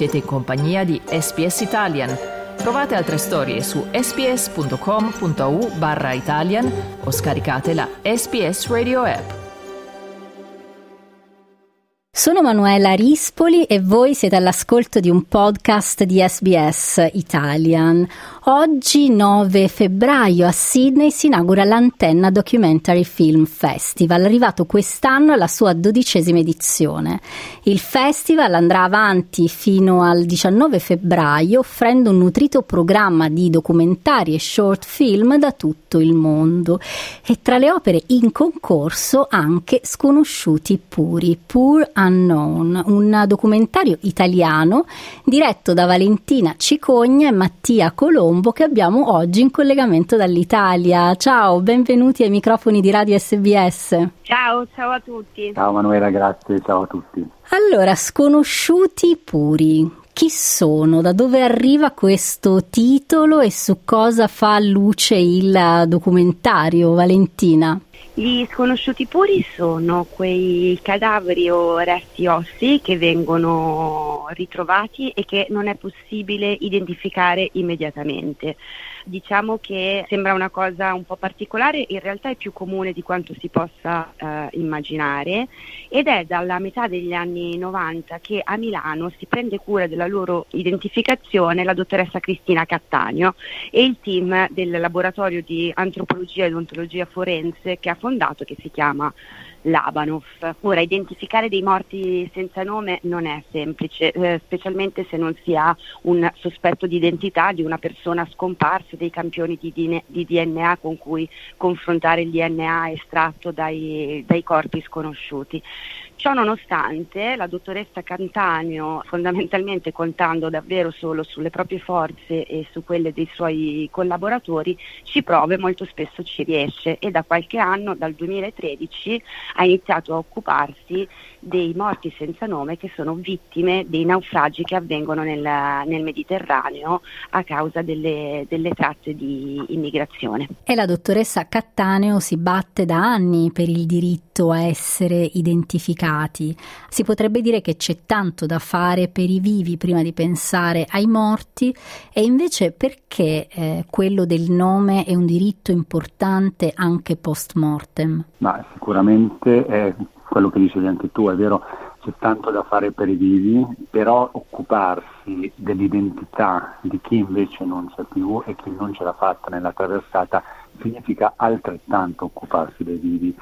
Siete in compagnia di SPS Italian. Trovate altre storie su sps.com.au barra Italian o scaricate la SPS Radio app. Sono Manuela Rispoli e voi siete all'ascolto di un podcast di SBS Italian. Oggi 9 febbraio a Sydney si inaugura l'Antenna Documentary Film Festival, arrivato quest'anno alla sua dodicesima edizione. Il festival andrà avanti fino al 19 febbraio offrendo un nutrito programma di documentari e short film da tutto il mondo e tra le opere in concorso anche Sconosciuti Puri, Pur Unknown, un documentario italiano diretto da Valentina Cicogna e Mattia Colombo che abbiamo oggi in collegamento dall'Italia. Ciao, benvenuti ai microfoni di Radio SBS. Ciao, ciao a tutti. Ciao Manuela, grazie, ciao a tutti. Allora, Sconosciuti Puri, chi sono, da dove arriva questo titolo e su cosa fa luce il documentario, Valentina? Gli sconosciuti puri sono quei cadaveri o resti ossi che vengono ritrovati e che non è possibile identificare immediatamente. Diciamo che sembra una cosa un po' particolare, in realtà è più comune di quanto si possa eh, immaginare ed è dalla metà degli anni 90 che a Milano si prende cura della loro identificazione la dottoressa Cristina Cattaneo e il team del laboratorio di antropologia ed ontologia forense che ha fondato che si chiama Labanov. Ora, identificare dei morti senza nome non è semplice, eh, specialmente se non si ha un sospetto di identità di una persona scomparsa, dei campioni di, di DNA con cui confrontare il DNA estratto dai, dai corpi sconosciuti. Ciò nonostante, la dottoressa Cantanio, fondamentalmente contando davvero solo sulle proprie forze e su quelle dei suoi collaboratori, ci prove molto spesso ci riesce e da qualche anno, dal 2013, ha iniziato a occuparsi dei morti senza nome che sono vittime dei naufragi che avvengono nel, nel Mediterraneo a causa delle, delle tratte di immigrazione. E la dottoressa Cattaneo si batte da anni per il diritto a essere identificati. Si potrebbe dire che c'è tanto da fare per i vivi prima di pensare ai morti e invece perché eh, quello del nome è un diritto importante anche post mortem? Ma sicuramente è quello che dicevi anche tu, è vero, c'è tanto da fare per i vivi, però occuparsi dell'identità di chi invece non c'è più e chi non ce l'ha fatta nella traversata significa altrettanto occuparsi dei vivi,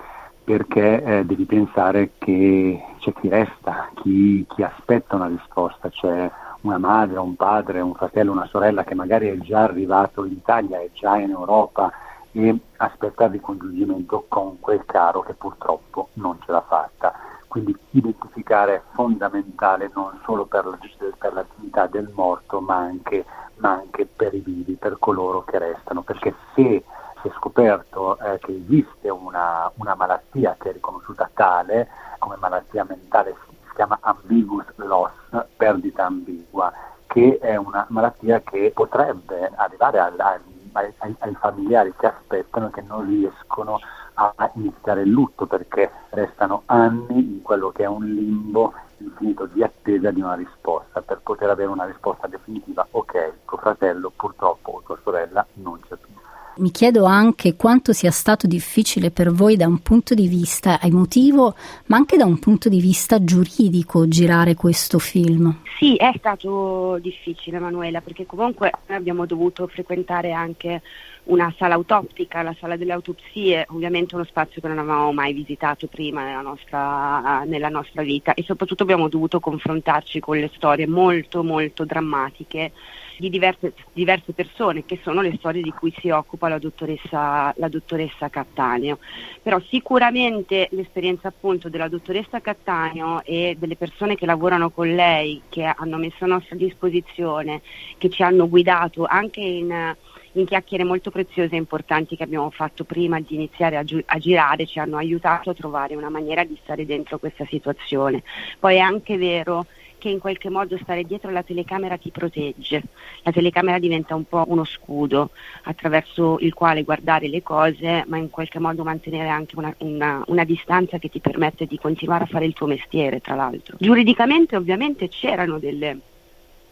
perché eh, devi pensare che c'è chi resta, chi, chi aspetta una risposta, c'è una madre, un padre, un fratello, una sorella che magari è già arrivato in Italia, è già in Europa e aspetta il ricongiungimento con quel caro che purtroppo non ce l'ha fatta. Quindi identificare è fondamentale non solo per la, per la del morto ma anche, ma anche, per i vivi, per coloro che restano, perché se si è scoperto eh, che esiste una, una, malattia che è riconosciuta tale come malattia mentale, si, chiama ambiguous loss, perdita ambigua, che è una malattia che potrebbe arrivare alla ai, ai, ai familiari che aspettano e che non riescono a iniziare il lutto perché restano anni in quello che è un limbo infinito di attesa di una risposta. Per poter avere una risposta definitiva ok tuo fratello purtroppo o tua sorella non c'è più mi chiedo anche quanto sia stato difficile per voi da un punto di vista emotivo, ma anche da un punto di vista giuridico girare questo film. Sì, è stato difficile Manuela, perché comunque abbiamo dovuto frequentare anche una sala autoptica, la sala delle autopsie, ovviamente uno spazio che non avevamo mai visitato prima nella nostra, nella nostra vita e soprattutto abbiamo dovuto confrontarci con le storie molto molto drammatiche di diverse, diverse, persone, che sono le storie di cui si occupa la dottoressa, la dottoressa Cattaneo. Però sicuramente l'esperienza appunto della dottoressa Cattaneo e delle persone che lavorano con lei, che hanno messo a nostra disposizione, che ci hanno guidato anche in in chiacchiere molto preziose e importanti che abbiamo fatto prima di iniziare a, gi- a, girare ci hanno aiutato a trovare una maniera di stare dentro questa situazione. Poi è anche vero che in qualche modo stare dietro la telecamera ti protegge. La telecamera diventa un po' uno scudo attraverso il quale guardare le cose, ma in qualche modo mantenere anche una, una, una distanza che ti permette di continuare a fare il tuo mestiere, tra l'altro. Giuridicamente ovviamente c'erano delle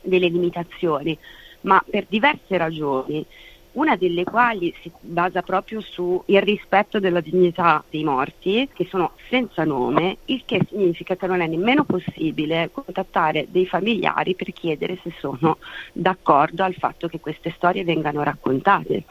delle limitazioni, ma per diverse ragioni una delle quali si basa proprio sul rispetto della dignità dei morti, che sono senza nome, il che significa che non è nemmeno possibile contattare dei familiari per chiedere se sono d'accordo al fatto che queste storie vengano raccontate.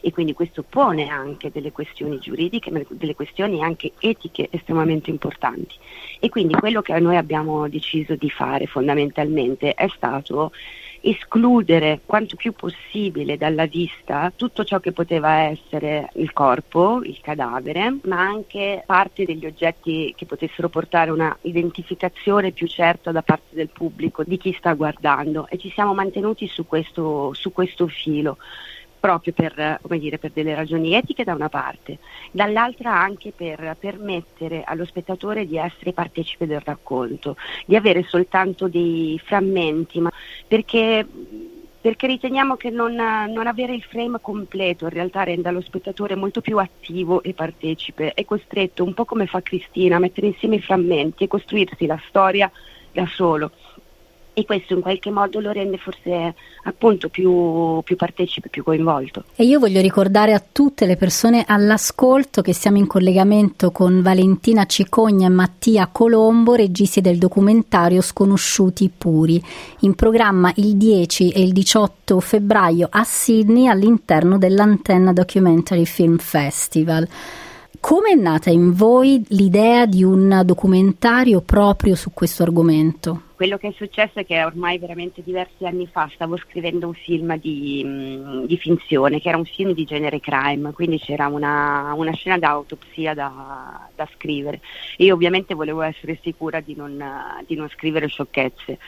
E quindi questo pone anche delle questioni giuridiche, delle questioni anche etiche estremamente importanti. E quindi quello che noi abbiamo deciso di fare fondamentalmente è stato escludere quanto più possibile dalla vista tutto ciò che poteva essere il corpo, il cadavere, ma anche parte degli oggetti che potessero portare una identificazione più certa da parte del pubblico di chi sta guardando. E ci siamo mantenuti su questo, su questo filo proprio per, dire, per, delle ragioni etiche da una parte, dall'altra anche per permettere allo spettatore di essere partecipe del racconto, di avere soltanto dei frammenti, perché, perché, riteniamo che non, non, avere il frame completo in realtà renda lo spettatore molto più attivo e partecipe, è costretto, un po' come fa Cristina, a mettere insieme i frammenti e costruirsi la storia da solo e questo in qualche modo lo rende forse appunto più, più, partecipe, più coinvolto. E io voglio ricordare a tutte le persone all'ascolto che siamo in collegamento con Valentina Cicogna e Mattia Colombo, registi del documentario Sconosciuti Puri, in programma il 10 e il 18 febbraio a Sydney all'interno dell'Antenna Documentary Film Festival. Come è nata in voi l'idea di un documentario proprio su questo argomento? Quello che è successo è che ormai veramente diversi anni fa stavo scrivendo un film di, mm, di finzione, che era un film di genere crime, quindi c'era una, una scena d'autopsia da, da, scrivere. Io ovviamente volevo essere sicura di non, di non scrivere sciocchezze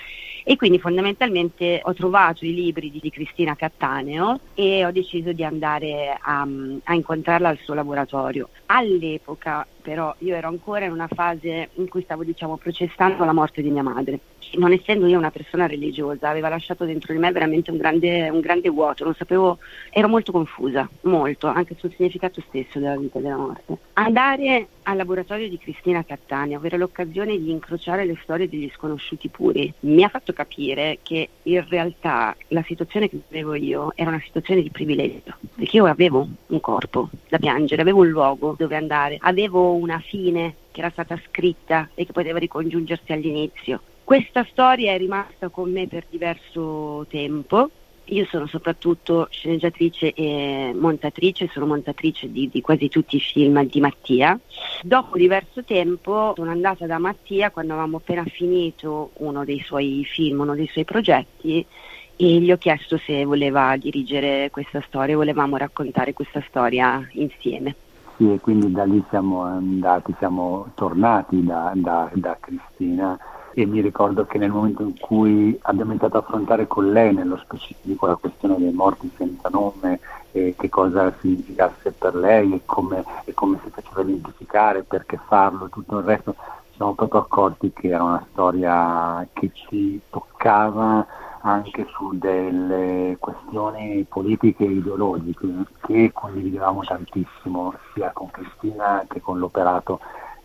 e quindi fondamentalmente ho trovato i libri di, di Cristina Cattaneo e ho deciso di andare a, a incontrarla al suo laboratorio. All'epoca però io ero ancora in una fase in cui stavo diciamo processando la morte di mia madre non essendo io una persona religiosa, aveva lasciato dentro di me veramente un grande, un grande, vuoto, non sapevo, ero molto confusa, molto, anche sul significato stesso della vita e della morte. Andare al laboratorio di Cristina Cattaneo, avere l'occasione di incrociare le storie degli sconosciuti puri, mi ha fatto capire che in realtà la situazione che vivevo io era una situazione di privilegio, perché io avevo un corpo da piangere, avevo un luogo dove andare, avevo una fine che era stata scritta e che poteva ricongiungersi all'inizio. Questa storia è rimasta con me per diverso tempo. Io sono soprattutto sceneggiatrice e montatrice, sono montatrice di, di, quasi tutti i film di Mattia. Dopo diverso tempo sono andata da Mattia quando avevamo appena finito uno dei suoi film, uno dei suoi progetti e gli ho chiesto se voleva dirigere questa storia, volevamo raccontare questa storia insieme. Sì, e quindi da lì siamo andati, siamo tornati da, da, da Cristina e mi ricordo che nel momento in cui abbiamo iniziato a affrontare con lei nello specifico la questione dei morti senza nome e che cosa significasse per lei e come, e come si faceva identificare, perché farlo e tutto il resto, ci siamo proprio accorti che era una storia che ci toccava anche su delle questioni politiche e ideologiche che condividevamo tantissimo sia con Cristina che con l'operato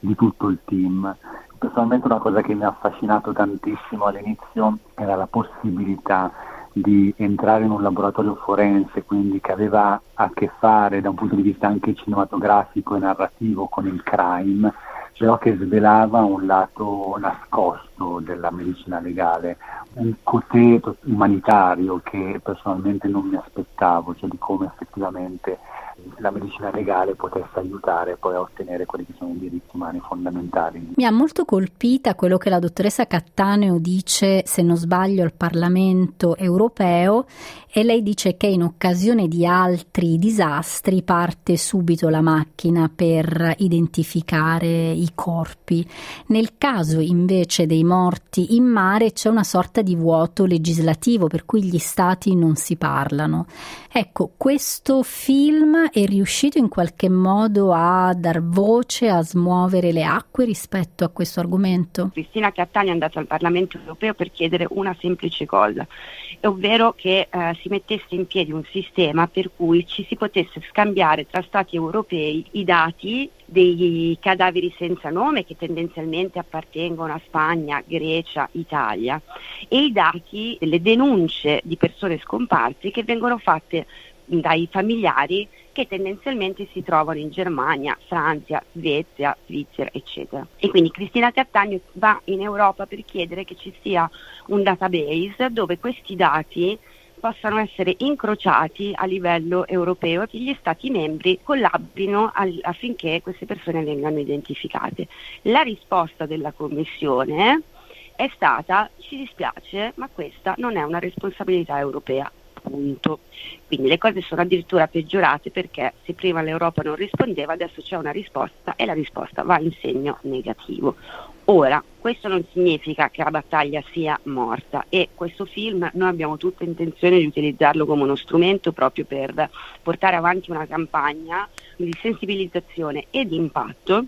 di tutto il team. Personalmente una cosa che mi ha affascinato tantissimo all'inizio era la possibilità di entrare in un laboratorio forense, quindi che aveva a che fare da un punto di vista anche cinematografico e narrativo con il crime, però che svelava un lato nascosto della medicina legale, un cotè umanitario che personalmente non mi aspettavo, cioè di come effettivamente la medicina legale potesse aiutare poi a ottenere quelli che sono i diritti umani fondamentali. Mi ha molto colpita quello che la dottoressa Cattaneo dice, se non sbaglio, al Parlamento europeo e lei dice che in occasione di altri disastri parte subito la macchina per identificare i corpi. Nel caso invece dei morti in mare c'è una sorta di vuoto legislativo per cui gli stati non si parlano. Ecco, questo film è riuscito in qualche modo a dar voce, a smuovere le acque rispetto a questo argomento? Cristina Cattani è andata al Parlamento europeo per chiedere una semplice cosa, ovvero che eh, si mettesse in piedi un sistema per cui ci si potesse scambiare tra Stati europei i dati dei cadaveri senza nome che tendenzialmente appartengono a Spagna, Grecia, Italia e i dati delle denunce di persone scomparse che vengono fatte dai familiari che tendenzialmente si trovano in Germania, Francia, Svezia, Svizzera, eccetera. E quindi Cristina Cattagno va in Europa per chiedere che ci sia un database dove questi dati possano essere incrociati a livello europeo e che gli Stati membri collaborino al, affinché queste persone vengano identificate. La risposta della Commissione è stata ci dispiace ma questa non è una responsabilità europea punto. Quindi le cose sono addirittura peggiorate perché se prima l'Europa non rispondeva, adesso c'è una risposta e la risposta va in segno negativo. Ora, questo non significa che la battaglia sia morta e questo film noi abbiamo tutta intenzione di utilizzarlo come uno strumento proprio per portare avanti una campagna di sensibilizzazione e di impatto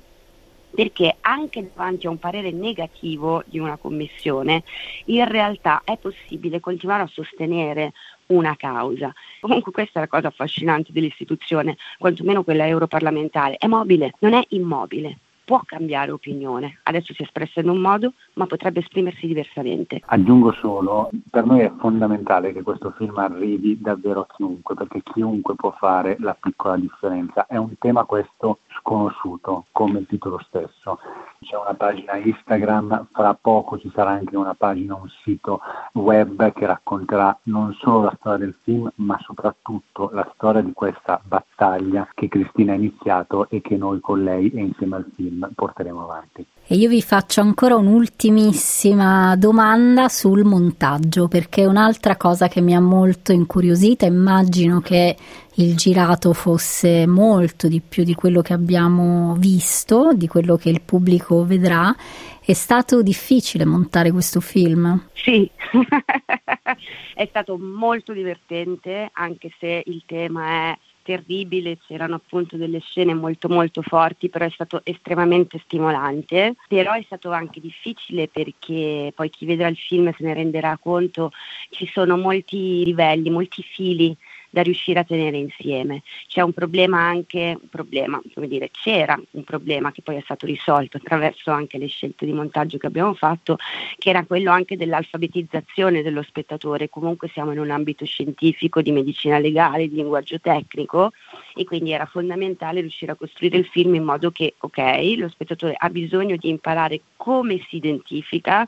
perché anche davanti a un parere negativo di una commissione in realtà è possibile continuare a sostenere una causa. Comunque questa è la cosa affascinante dell'istituzione, quantomeno quella europarlamentare, è mobile, non è immobile può cambiare opinione. Adesso si è espressa in un modo, ma potrebbe esprimersi diversamente. Aggiungo solo, per noi è fondamentale che questo film arrivi davvero a chiunque, perché chiunque può fare la piccola differenza. È un tema questo sconosciuto, come il titolo stesso. C'è una pagina Instagram, fra poco ci sarà anche una pagina, un sito web che racconterà non solo la storia del film, ma soprattutto la storia di questa battaglia che Cristina ha iniziato e che noi con lei e insieme al film porteremo avanti. E io vi faccio ancora un'ultimissima domanda sul montaggio, perché è un'altra cosa che mi ha molto incuriosita, immagino che il girato fosse molto di più di quello che abbiamo visto, di quello che il pubblico vedrà. È stato difficile montare questo film? Sì, è stato molto divertente, anche se il tema è terribile, c'erano appunto delle scene molto molto forti, però è stato estremamente stimolante, però è stato anche difficile perché poi chi vedrà il film se ne renderà conto, ci sono molti livelli, molti fili da riuscire a tenere insieme. C'è un problema anche, un problema, come dire, c'era un problema che poi è stato risolto attraverso anche le scelte di montaggio che abbiamo fatto, che era quello anche dell'alfabetizzazione dello spettatore. Comunque siamo in un ambito scientifico, di medicina legale, di linguaggio tecnico e quindi era fondamentale riuscire a costruire il film in modo che, ok, lo spettatore ha bisogno di imparare come si identifica,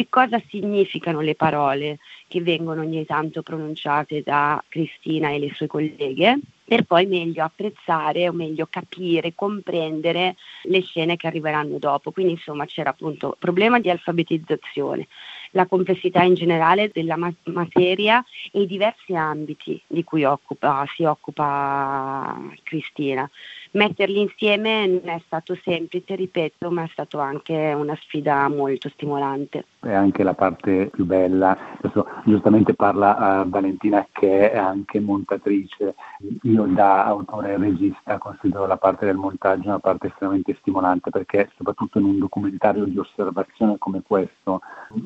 che cosa significano le parole che vengono ogni tanto pronunciate da Cristina e le sue colleghe per poi meglio apprezzare o meglio capire, comprendere le scene che arriveranno dopo. Quindi insomma c'era appunto problema di alfabetizzazione, la complessità in generale della ma- materia e i diversi ambiti di cui occupa, si occupa Cristina. Metterli insieme non è stato semplice, ripeto, ma è stato anche una sfida molto stimolante. È anche la parte più bella, adesso giustamente parla uh, Valentina che è anche montatrice, io da autore e regista considero la parte del montaggio una parte estremamente stimolante perché soprattutto in un documentario di osservazione come questo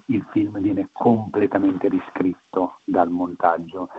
il film viene completamente riscritto dal montaggio.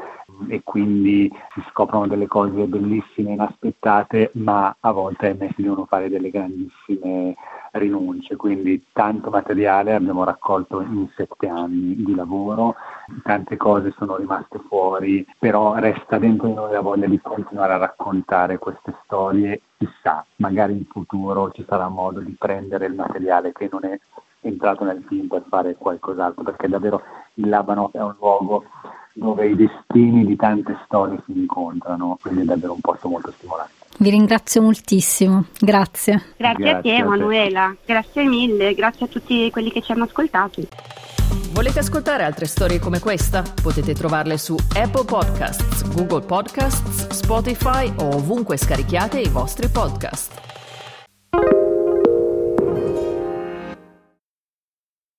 E quindi si scoprono delle cose bellissime, inaspettate, ma a volte si devono fare delle grandissime rinunce, quindi tanto materiale abbiamo raccolto in sette anni di lavoro, tante cose sono rimaste fuori, però resta dentro di noi la voglia di continuare a raccontare queste storie, chissà, magari in futuro ci sarà modo di prendere il materiale che non è entrato nel film per fare qualcos'altro, perché davvero il Labano è un luogo dove i destini di tante storie si incontrano, quindi è davvero un posto molto stimolante. Vi ringrazio moltissimo, grazie. Grazie, grazie a te Emanuela, grazie mille, grazie a tutti quelli che ci hanno ascoltati. Volete ascoltare altre storie come questa? Potete trovarle su Apple Podcasts, Google Podcasts, Spotify o ovunque scarichiate i vostri podcast.